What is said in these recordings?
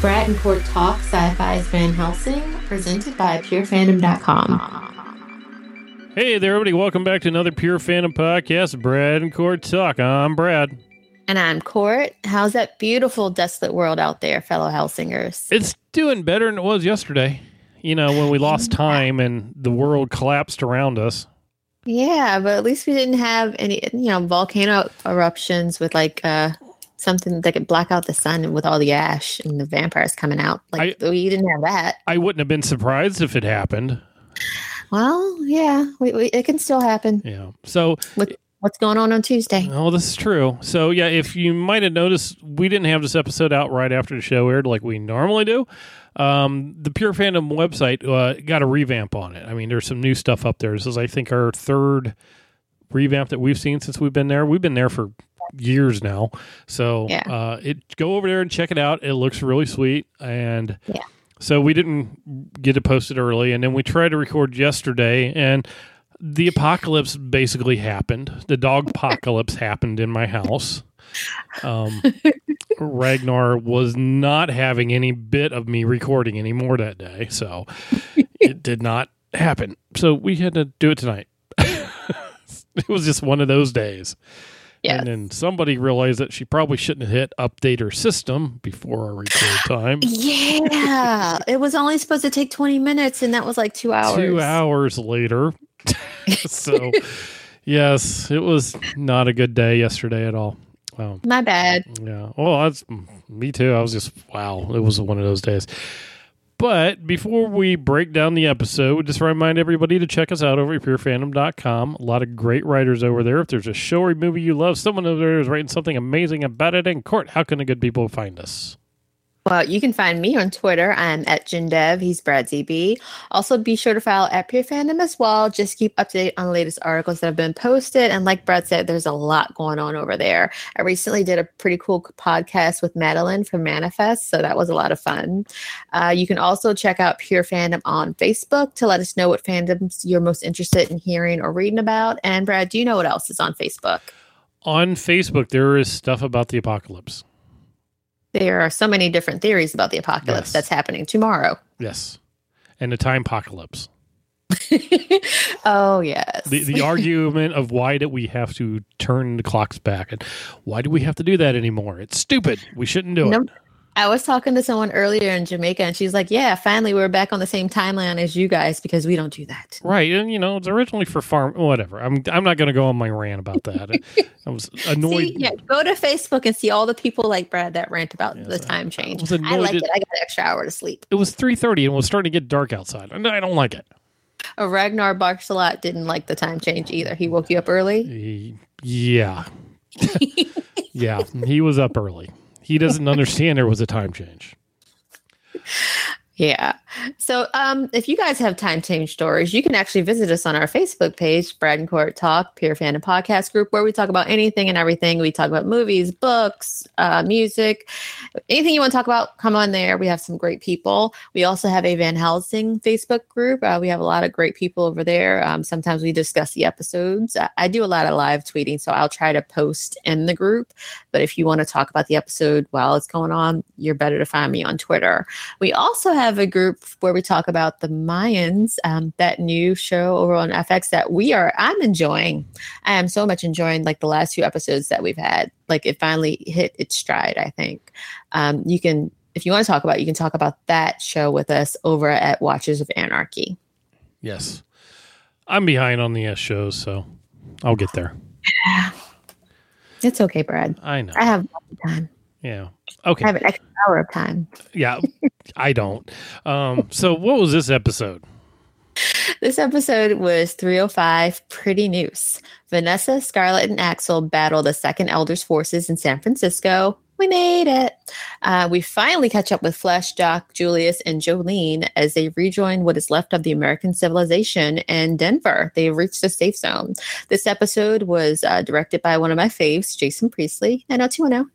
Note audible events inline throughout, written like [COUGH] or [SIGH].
Brad and Court Talk Sci-Fi's Van Helsing, presented by PureFandom.com. Hey there, everybody. Welcome back to another Pure Fandom podcast, Brad and Court Talk. I'm Brad. And I'm Court. How's that beautiful, desolate world out there, fellow Helsingers? It's doing better than it was yesterday. You know, when we [LAUGHS] lost time and the world collapsed around us. Yeah, but at least we didn't have any, you know, volcano eruptions with like uh something that could block out the sun with all the ash and the vampires coming out. Like I, we didn't have that. I wouldn't have been surprised if it happened. Well, yeah, we, we, it can still happen. Yeah. So with what's going on on Tuesday? Oh, this is true. So yeah, if you might have noticed, we didn't have this episode out right after the show aired like we normally do. Um, the Pure Fandom website uh, got a revamp on it. I mean, there's some new stuff up there. This is, I think, our third revamp that we've seen since we've been there. We've been there for years now. So yeah. uh, it go over there and check it out. It looks really sweet. And yeah. so we didn't get it posted early, and then we tried to record yesterday, and the apocalypse basically happened. The dog [LAUGHS] apocalypse happened in my house. Um, [LAUGHS] Ragnar was not having any bit of me recording anymore that day, so it did not happen. So we had to do it tonight. [LAUGHS] it was just one of those days. Yes. And then somebody realized that she probably shouldn't have hit update her system before our record [GASPS] time. Yeah. it was only supposed to take 20 minutes, and that was like two hours. Two hours later. [LAUGHS] so, yes, it was not a good day yesterday at all. Wow. My bad. Yeah. Well, that's mm, me too. I was just, wow, it was one of those days. But before we break down the episode, just remind everybody to check us out over at purefandom.com. A lot of great writers over there. If there's a show or movie you love, someone over there is writing something amazing about it in court. How can the good people find us? Well, you can find me on Twitter. I'm at Jindev. He's Brad ZB. Also, be sure to follow at Pure Fandom as well. Just keep up to date on the latest articles that have been posted. And like Brad said, there's a lot going on over there. I recently did a pretty cool podcast with Madeline from Manifest, so that was a lot of fun. Uh, you can also check out Pure Fandom on Facebook to let us know what fandoms you're most interested in hearing or reading about. And Brad, do you know what else is on Facebook? On Facebook, there is stuff about the apocalypse there are so many different theories about the apocalypse yes. that's happening tomorrow. Yes. And the time apocalypse. [LAUGHS] oh yes. The the argument of why do we have to turn the clocks back and why do we have to do that anymore? It's stupid. We shouldn't do it. I was talking to someone earlier in Jamaica, and she's like, "Yeah, finally we're back on the same timeline as you guys because we don't do that." Right, and you know it's originally for farm. Whatever. I'm I'm not going to go on my rant about that. [LAUGHS] I was annoyed. See, yeah, go to Facebook and see all the people like Brad that rant about yes, the time change. I, I like it. I got an extra hour to sleep. It was three thirty, and it was starting to get dark outside, and I don't like it. Oh, Ragnar Barksalat didn't like the time change either. He woke you up early. Yeah, [LAUGHS] yeah, he was up early he doesn't understand there was a time change. [LAUGHS] Yeah. So um, if you guys have time change stories, you can actually visit us on our Facebook page, Brad and Court Talk, Pure Fandom Podcast Group, where we talk about anything and everything. We talk about movies, books, uh, music, anything you want to talk about, come on there. We have some great people. We also have a Van Helsing Facebook group. Uh, we have a lot of great people over there. Um, sometimes we discuss the episodes. I, I do a lot of live tweeting, so I'll try to post in the group. But if you want to talk about the episode while it's going on, you're better to find me on Twitter. We also have a group where we talk about the Mayans, um, that new show over on FX that we are. I'm enjoying. I am so much enjoying like the last few episodes that we've had. Like it finally hit its stride. I think um, you can, if you want to talk about, you can talk about that show with us over at Watchers of Anarchy. Yes, I'm behind on the S shows, so I'll get there. [SIGHS] It's okay, Brad. I know. I have time. Yeah. Okay. I have an extra hour of time. Yeah, [LAUGHS] I don't. Um, so, what was this episode? This episode was 305 Pretty Noose. Vanessa, Scarlett, and Axel battle the Second Elder's forces in San Francisco we made it. Uh, we finally catch up with Flesh, Doc, Julius, and Jolene as they rejoin what is left of the American civilization in Denver. They've reached the safe zone. This episode was uh, directed by one of my faves, Jason Priestley, and 210,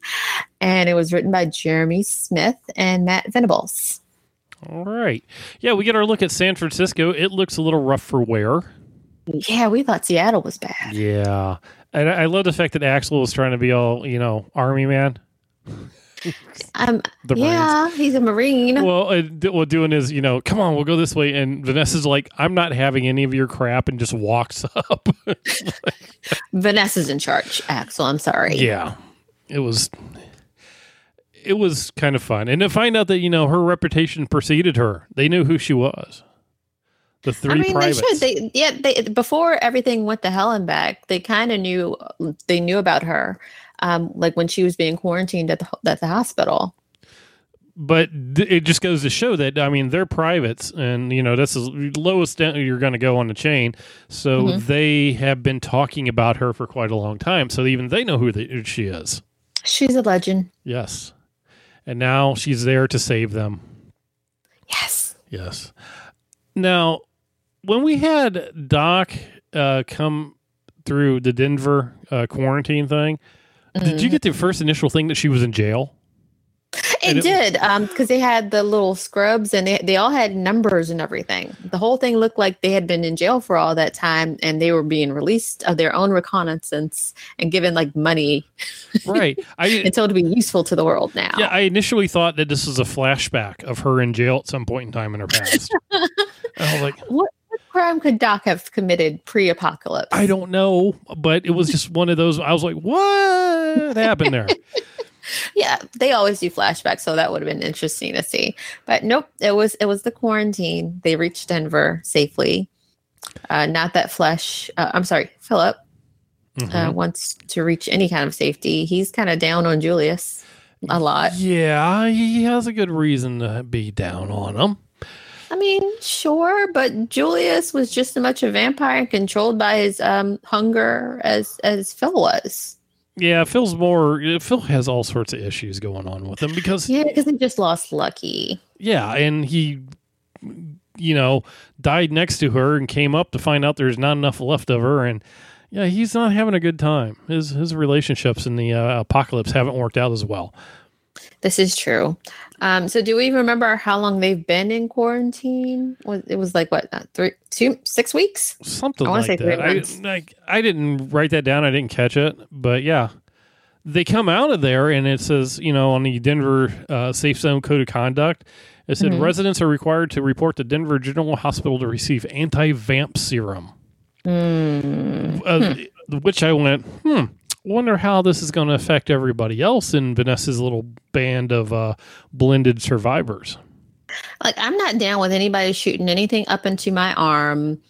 and it was written by Jeremy Smith and Matt Venables. All right. Yeah, we get our look at San Francisco. It looks a little rough for wear. Yeah, we thought Seattle was bad. Yeah. And I love the fact that Axel was trying to be all, you know, army man. [LAUGHS] Um, Marines. yeah, he's a Marine. Well, uh, well, doing is, you know, come on, we'll go this way. And Vanessa's like, I'm not having any of your crap and just walks [LAUGHS] up. [LAUGHS] Vanessa's in charge, Axel. I'm sorry. yeah. It was, it was kind of fun. And to find out that, you know, her reputation preceded her, they knew who she was. The three I mean, privates. they should. They yeah. They before everything went to hell and back. They kind of knew. They knew about her, um, like when she was being quarantined at the at the hospital. but th- it just goes to show that I mean they're privates, and you know this is lowest down you're going to go on the chain. So Mhm. they have been talking about her for quite a long time. So even they know who, the, who she is. She's a legend. Yes, and now she's there to save them. Yes. Yes. Now, when we had Doc uh, come through the Denver uh, quarantine thing, did you Mhm. get the first initial thing that she was in jail? It, it- did, um, because they had the little scrubs and they they all had numbers and everything. The whole thing looked like they had been in jail for all that time, and they were being released of their own reconnaissance and given like money Right. I [LAUGHS] and told to be useful to the world now. Yeah, I initially thought that this was a flashback of her in jail at some point in time in her past. [LAUGHS] I was like, what crime could Doc have committed pre-apocalypse? I don't know, but it was just one of those. I was like, what happened there? [LAUGHS] yeah they always do flashbacks so that would have been interesting to see but nope it was it was the quarantine they reached denver safely uh not that flesh uh, i'm sorry philip uh, Mhm. wants to reach any kind of safety he's kind of down on julius a lot Yeah, he has a good reason to be down on him. I mean sure but julius was just as much a vampire and controlled by his um hunger as as phil was Yeah, Phil's more. Phil has all sorts of issues going on with him because yeah because he just lost lucky Yeah, and he, you know, died next to her and came up to find out there's not enough left of her, and yeah, he's not having a good time. His his relationships in the uh, apocalypse haven't worked out as well. This is true. Um, so do we remember how long they've been in quarantine? Was it was like what uh, three, two, six weeks? Something I like say that. I, like, I didn't write that down. I didn't catch it, but yeah. They come out of there and it says, you know, on the Denver uh, Safe Zone Code of Conduct, it said Mhm. residents are required to report to Denver General Hospital to receive anti vamp serum. Hmm. uh, which I went, hmm, wonder how this is going to affect everybody else in Vanessa's little band of uh, blended survivors. Like I'm not down with anybody shooting anything up into my arm,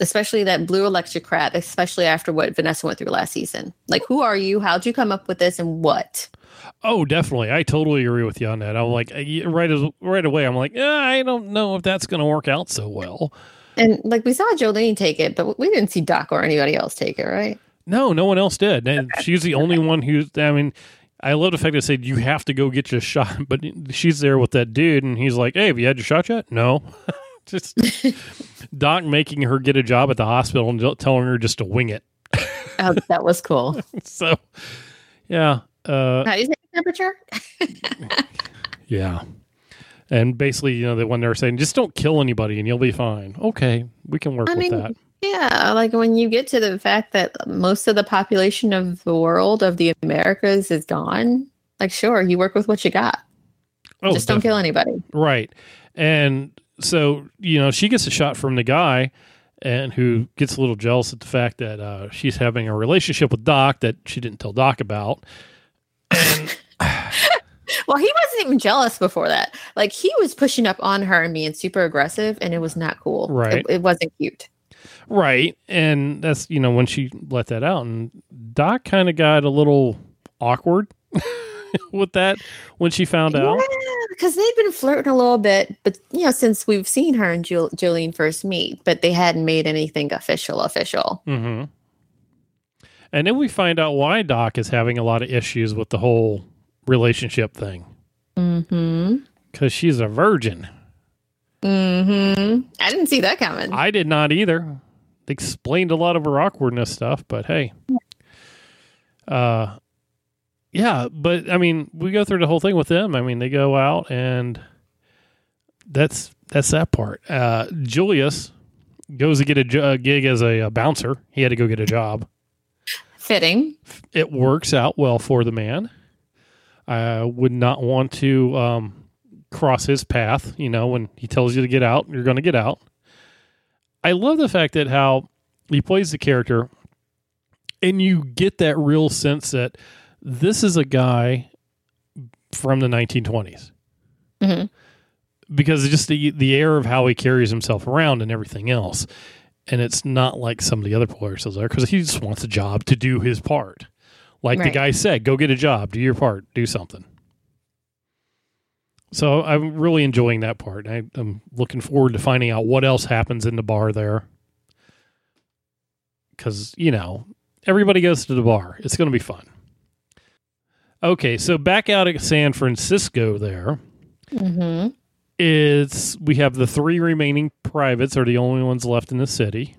especially that blue electrocrat, especially after what Vanessa went through last season. Like, who are you? How'd you come up with this and what? Oh, definitely. I totally agree with you on that. I'm like, right, as, right away, I'm like, I don't know if that's going to work out so well. And like we saw Jolene take it, but we didn't see Doc or anybody else take it, right? No, no one else did. And she's the only one who, I mean, I love the fact that said you have to go get your shot, but she's there with that dude, and he's like, "Hey, have you had your shot yet?" No, [LAUGHS] just Doc making her get a job at the hospital and telling her just to wing it. Oh, that was cool. [LAUGHS] So, yeah, uh, How do you take temperature? [LAUGHS] yeah, and basically, you know, the one they're saying just don't kill anybody and you'll be fine. Okay, we can work I with mean, that. Yeah, like when you get to the fact that most of the population of the world of the Americas is gone, like sure, you work with what you got. Oh, Just don't kill anybody. Right. And so, you know, she gets a shot from the guy and who gets a little jealous at the fact that uh, she's having a relationship with Doc that she didn't tell Doc about. And [LAUGHS] Well, he wasn't even jealous before that. Like he was pushing up on her and being super aggressive, and it was not cool. Right. It, it wasn't cute. Right. And that's, you know, when she let that out and Doc kind of got a little awkward [LAUGHS] with that when she found out. Yeah, because they'd been flirting a little bit, but you know, since we've seen her and Jul- Jolene first meet, but they hadn't made anything official. Official. Mm-hmm. And then we find out why Doc is having a lot of issues with the whole relationship thing Hmm. because she's a virgin. Hmm. I didn't see that coming. I did not either. They explained a lot of her awkwardness stuff, but hey. Uh yeah, but I mean, we go through the whole thing with them. I mean, they go out and that's that's that part. Uh Julius goes to get a, jo- a gig as a, a bouncer. He had to go get a job. Fitting. It works out well for the man. I would not want to um, cross his path. You know, when he tells you to get out, you're going to get out. I love the fact that how he plays the character, and you get that real sense that this is a guy from the 1920s. Mhm. Because just the the air of how he carries himself around and everything else, and it's not like some of the other players are because he just wants a job to do his part. Like the guy said, go get a job, do your part, do something. So I'm really enjoying that part. I, I'm looking forward to finding out what else happens in the bar there. Because, you know, everybody goes to the bar. It's going to be fun. Okay, so back out at San Francisco there, Mm-hmm. it's we have the three remaining privates are the only ones left in the city.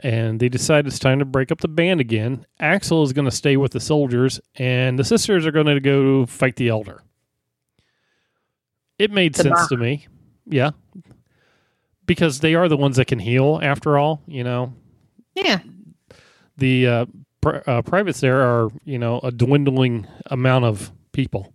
And they decide it's time to break up the band again. Axel is going to stay with the soldiers, and the sisters are going to go fight the elder. It made sense to me. Yeah. Because they are the ones that can heal, after all. You know, Yeah. the uh, pri- uh, privates there are, you know, a dwindling amount of people.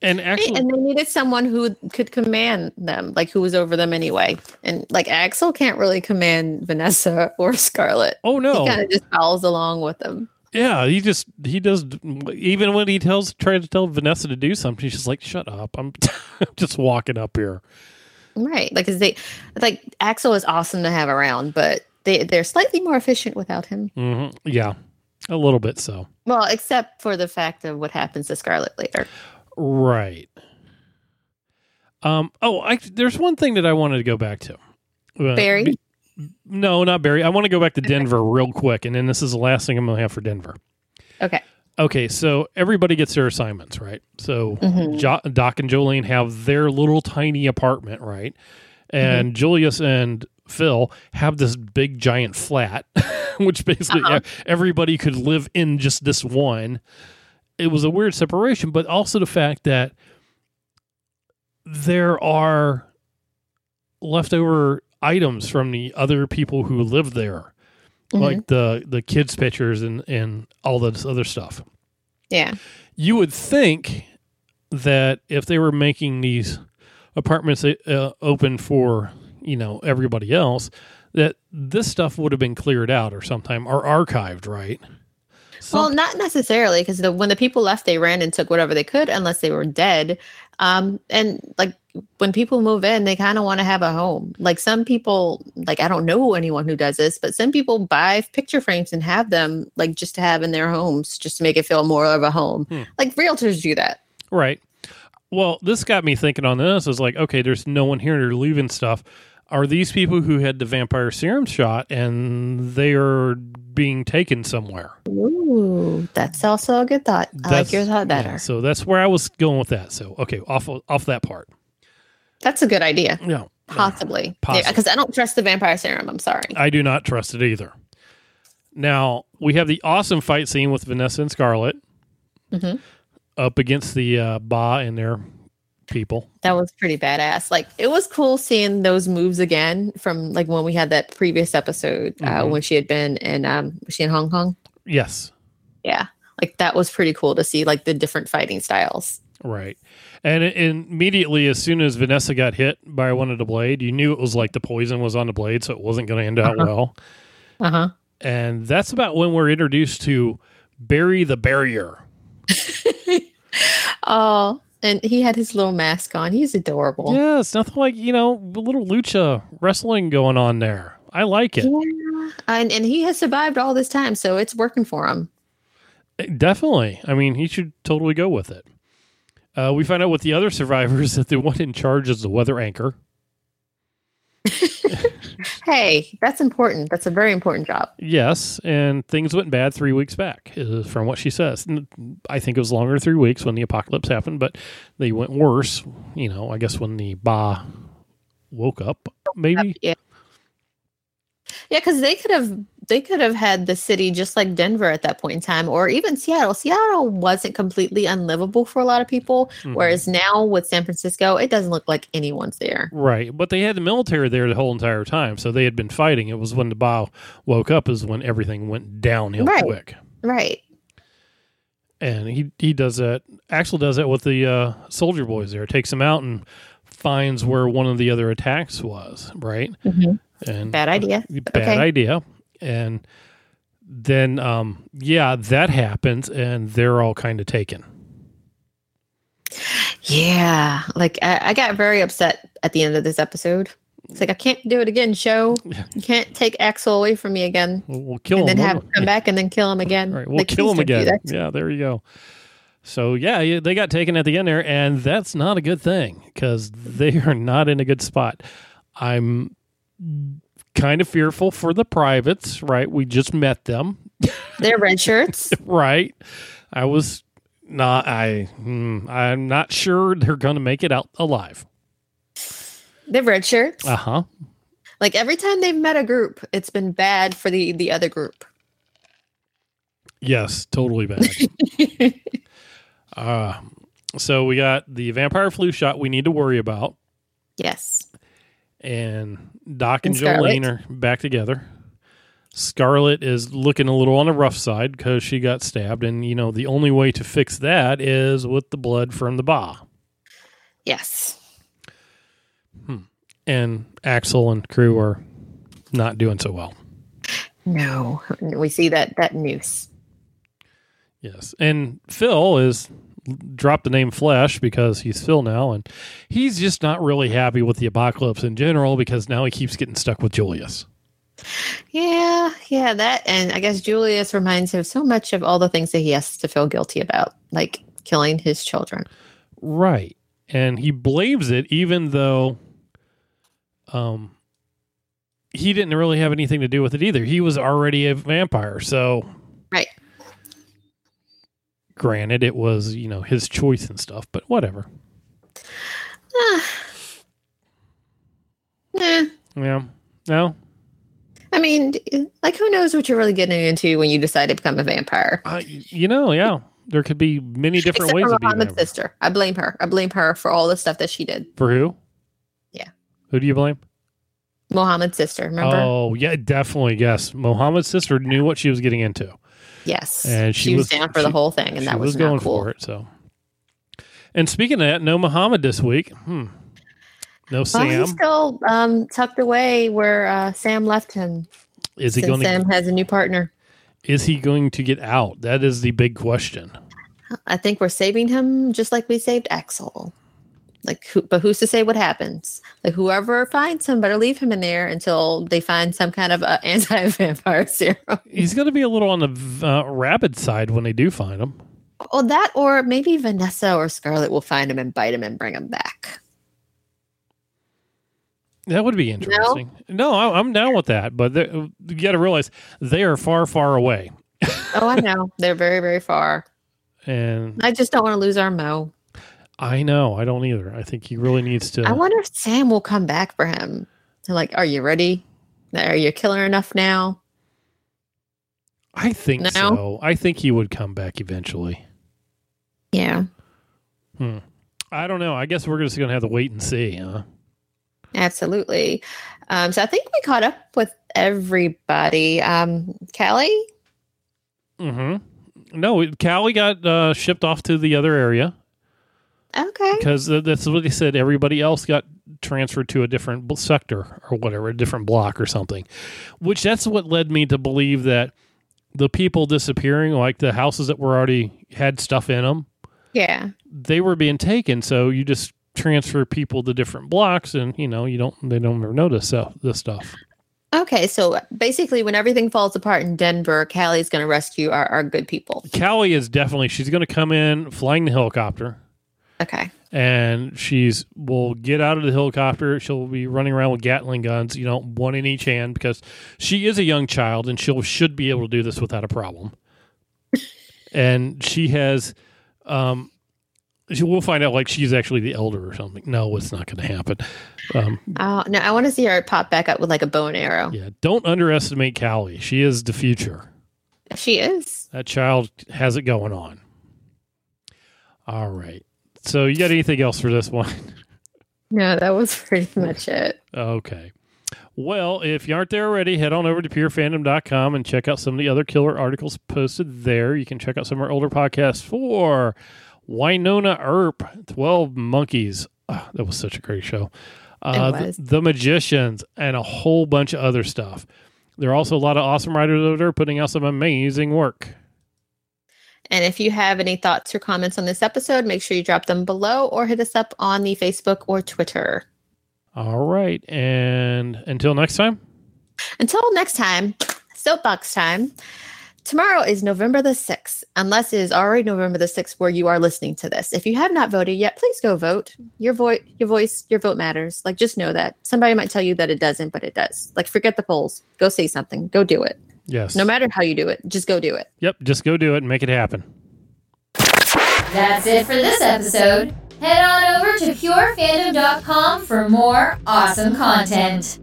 And actually, and they needed someone who could command them, like who was over them anyway. And like Axel can't really command Vanessa [LAUGHS] or Scarlett. oh no, He kind of just follows along with them. Yeah, he just he does even when he tells tries to tell Vanessa to do something, she's like, "Shut up! I'm [LAUGHS] just walking up here." Right. Like, they, like, Axel is awesome to have around, but they, they're slightly more efficient without him. hmm Yeah, a little bit so. Well, except for the fact of what happens to Scarlett later. Right. Um. Oh, I, there's one thing that I wanted to go back to. Uh, Barry? No, not Barry. I want to go back to Denver real quick, and then this is the last thing I'm going to have for Denver. Okay. Okay, so everybody gets their assignments, right? So Mhm. jo- Doc and Jolene have their little tiny apartment, right? And Julius and Phil have this big giant flat, [LAUGHS] which basically Uh-huh. everybody could live in just this one. It was a weird separation, but also the fact that there are leftover items from the other people who live there, Mhm. like the the kids' pictures and and all this other stuff yeah. you would think that if they were making these apartments uh, open for you know everybody else that this stuff would have been cleared out or sometime or archived right Well, not necessarily, because the, when the people left, they ran and took whatever they could, unless they were dead. Um, and like when people move in, they kind of want to have a home. Like some people, like I don't know anyone who does this, but some people buy picture frames and have them like just to have in their homes, just to make it feel more of a home. Hmm. Like realtors do that. right well this got me thinking on this is like okay there's no one here they're leaving stuff are these people who had the vampire serum shot and they are being taken somewhere Ooh, that's also a good thought. I like your thought yeah, better. so that's where i was going with that so okay off off that part That's a good idea. yeah Possibly. Possibly. Because I don't trust the vampire serum. I'm sorry. I do not trust it either. Now we have the awesome fight scene with Vanessa and Scarlett Mhm. up against the uh, Ba and their people. That was pretty badass. Like it was cool seeing those moves again from like when we had that previous episode uh, Mhm. when she had been in um was she in Hong Kong? Yes, Yeah. Like that was pretty cool to see like the different fighting styles. right. And it, immediately, as soon as Vanessa got hit by one of the blade, you knew it was like the poison was on the blade, so it wasn't going to end out Uh-huh. well. Uh-huh. And that's about when we're introduced to Barry the Barrier. [LAUGHS] Oh, and he had his little mask on. He's adorable. Yeah, it's nothing like you know a little lucha wrestling going on there. I like it. Yeah. And and he has survived all this time, so it's working for him. Definitely. I mean, he should totally go with it. Uh, we find out with the other [LAUGHS] survivors that the one in charge is the weather anchor. [LAUGHS] Hey, that's important. That's a very important job. Yes, and things went bad three weeks back, uh, from what she says. I think it was longer than three weeks when the apocalypse happened, but they went worse. You know, I guess when the Ba woke up, maybe. Yeah. Yeah, because they could have they could have had the city just like Denver at that point in time, or even Seattle. Seattle wasn't completely unlivable for a lot of people, Mhm. whereas now with San Francisco, it doesn't look like anyone's there. Right, but they had the military there the whole entire time, so they had been fighting. It was when the Ba woke up is when everything went downhill Right. quick. Right. and he he does that. Axel does that with the uh, soldier boys. There takes them out and finds where one of the other attacks was. Right, Mhm. and Bad idea. bad Okay. idea. And then, um, yeah, that happens, and they're all kind of taken. Yeah, like I, I got very upset at the end of this episode. It's like I can't do it again. Show you can't take Axel away from me again, We'll, we'll kill and him. then have him come back and then kill him again. All right, we'll Like, kill him again. Yeah, there you go. So yeah, yeah, they got taken at the end there, and that's not a good thing because they are not in a good spot. I'm kind of fearful for the privates. Right, we just met them. They're red shirts. [LAUGHS] Right, I was not. I hmm, I'm not sure they're going to make it out alive. They're red shirts. Uh huh. Like every time they've met a group, it's been bad for the the other group. Yes, totally bad. [LAUGHS] uh, so we got the vampire flu shot we need to worry about, yes. And Doc and, And. Jolene are back together. Scarlett is looking a little on the rough side because she got stabbed, and you know the only way to fix that is with the blood from the ba. Yes. Hmm. And Axel and crew are not doing so well. No. We see that that noose. Yes, and Phil is dropped the name Flesh because he's Phil now, and he's just not really happy with the apocalypse in general because now he keeps getting stuck with Julius. Yeah, yeah, that and I guess Julius reminds him so much of all the things that he has to feel guilty about, like killing his children. Right. And he blames it even though um he didn't really have anything to do with it either. He was already a vampire. So. Granted it was, you know, his choice and stuff, but whatever. [SIGHS] Nah. Yeah. No. I mean, like, who knows what you're really getting into when you decide to become a vampire? I, you know, yeah. There could be many different Except ways for of being a Muhammad's sister. I blame her. I blame her for all the stuff that she did. For who? Yeah. Who do you blame? Mohammed's sister, remember? Oh, yeah, definitely. Yes. Mohammed's sister knew what she was getting into. Yes. and she she, was, was- down for she- the whole thing, and she that was, going not cool. for it. So, and speaking of that, no Muhammad this week. Hmm. No Well, Sam. he's still um, tucked away where uh, Sam left him. is he since going to? Sam has a new partner. Is he going to get out? That is the big question. I think we're saving him just like we saved Axel. Like, who, but who's to say what happens? Like, whoever finds him better leave him in there until they find some kind of uh, [LAUGHS] anti-vampire serum. He's going to be a little on the uh, rabid side when they do find him. Or that, or maybe Vanessa or Scarlett will find him and bite him and bring him back. That would be interesting. No, I, I'm down with that, but you got to realize they are far, far away, Oh, I know they're very, very far. [LAUGHS] and I just don't want to lose our Mo. I know I don't either. I think he really needs to. I wonder if Sam will come back for him. They're like, "Are you ready? Are you killer enough now?" I think No? so. I think he would come back eventually. Yeah, Hmm. I don't know. I guess we're just going to have to wait and see. Huh? absolutely. Um, so I think we caught up with everybody. Um, Callie, Mm-hmm. No, Callie got uh, shipped off to the other area okay, because that's what they said. Everybody else got transferred to a different sector or whatever, a different block or something. Which that's what led me to believe that the people disappearing, like the houses that were already had stuff in them, yeah, they were being taken. So you just transfer people to different blocks, and you know you don't they don't ever notice uh, this stuff. okay. So basically, when everything falls apart in Denver, Callie's going to rescue our, our good people. Callie is definitely she's going to come in flying the helicopter. Okay, and she's will get out of the helicopter. She'll be running around with Gatling guns, you know, one in each hand because she is a young child and she should be able to do this without a problem. [LAUGHS] and she has, um, she we'll find out like she's actually the elder or something. No, it's not going to happen. Um, uh, no, I want to see her pop back up with like a bow and arrow. yeah, don't underestimate Callie. She is the future. She is. That child has it going on. All right. So you got anything else for this one? [LAUGHS] No, that was pretty much it. Okay. Well, if you aren't there already, head on over to purefandom.com and check out some of the other killer articles posted there. You can check out some of our older podcasts for Wynonna Earp, 12 Monkeys. Oh, that was such a great show. Uh, the, the, Magicians, and a whole bunch of other stuff. There are also a lot of awesome writers over there putting out some amazing work. And if you have any thoughts or comments on this episode, make sure you drop them below or hit us up on the Facebook or Twitter. All right. And until next time. Until next time, soapbox time. Tomorrow is November the 6th, unless it is already November the 6th where you are listening to this. If you have not voted yet, please go vote. Your voice, your voice, your vote matters. Like just know that. Somebody might tell you that it doesn't, but it does. Like forget the polls. Go say something. Go do it. Yes. No matter how you do it, just go do it. Yep, just go do it and make it happen. That's it for this episode. Head on over to purefandom.com for more awesome content.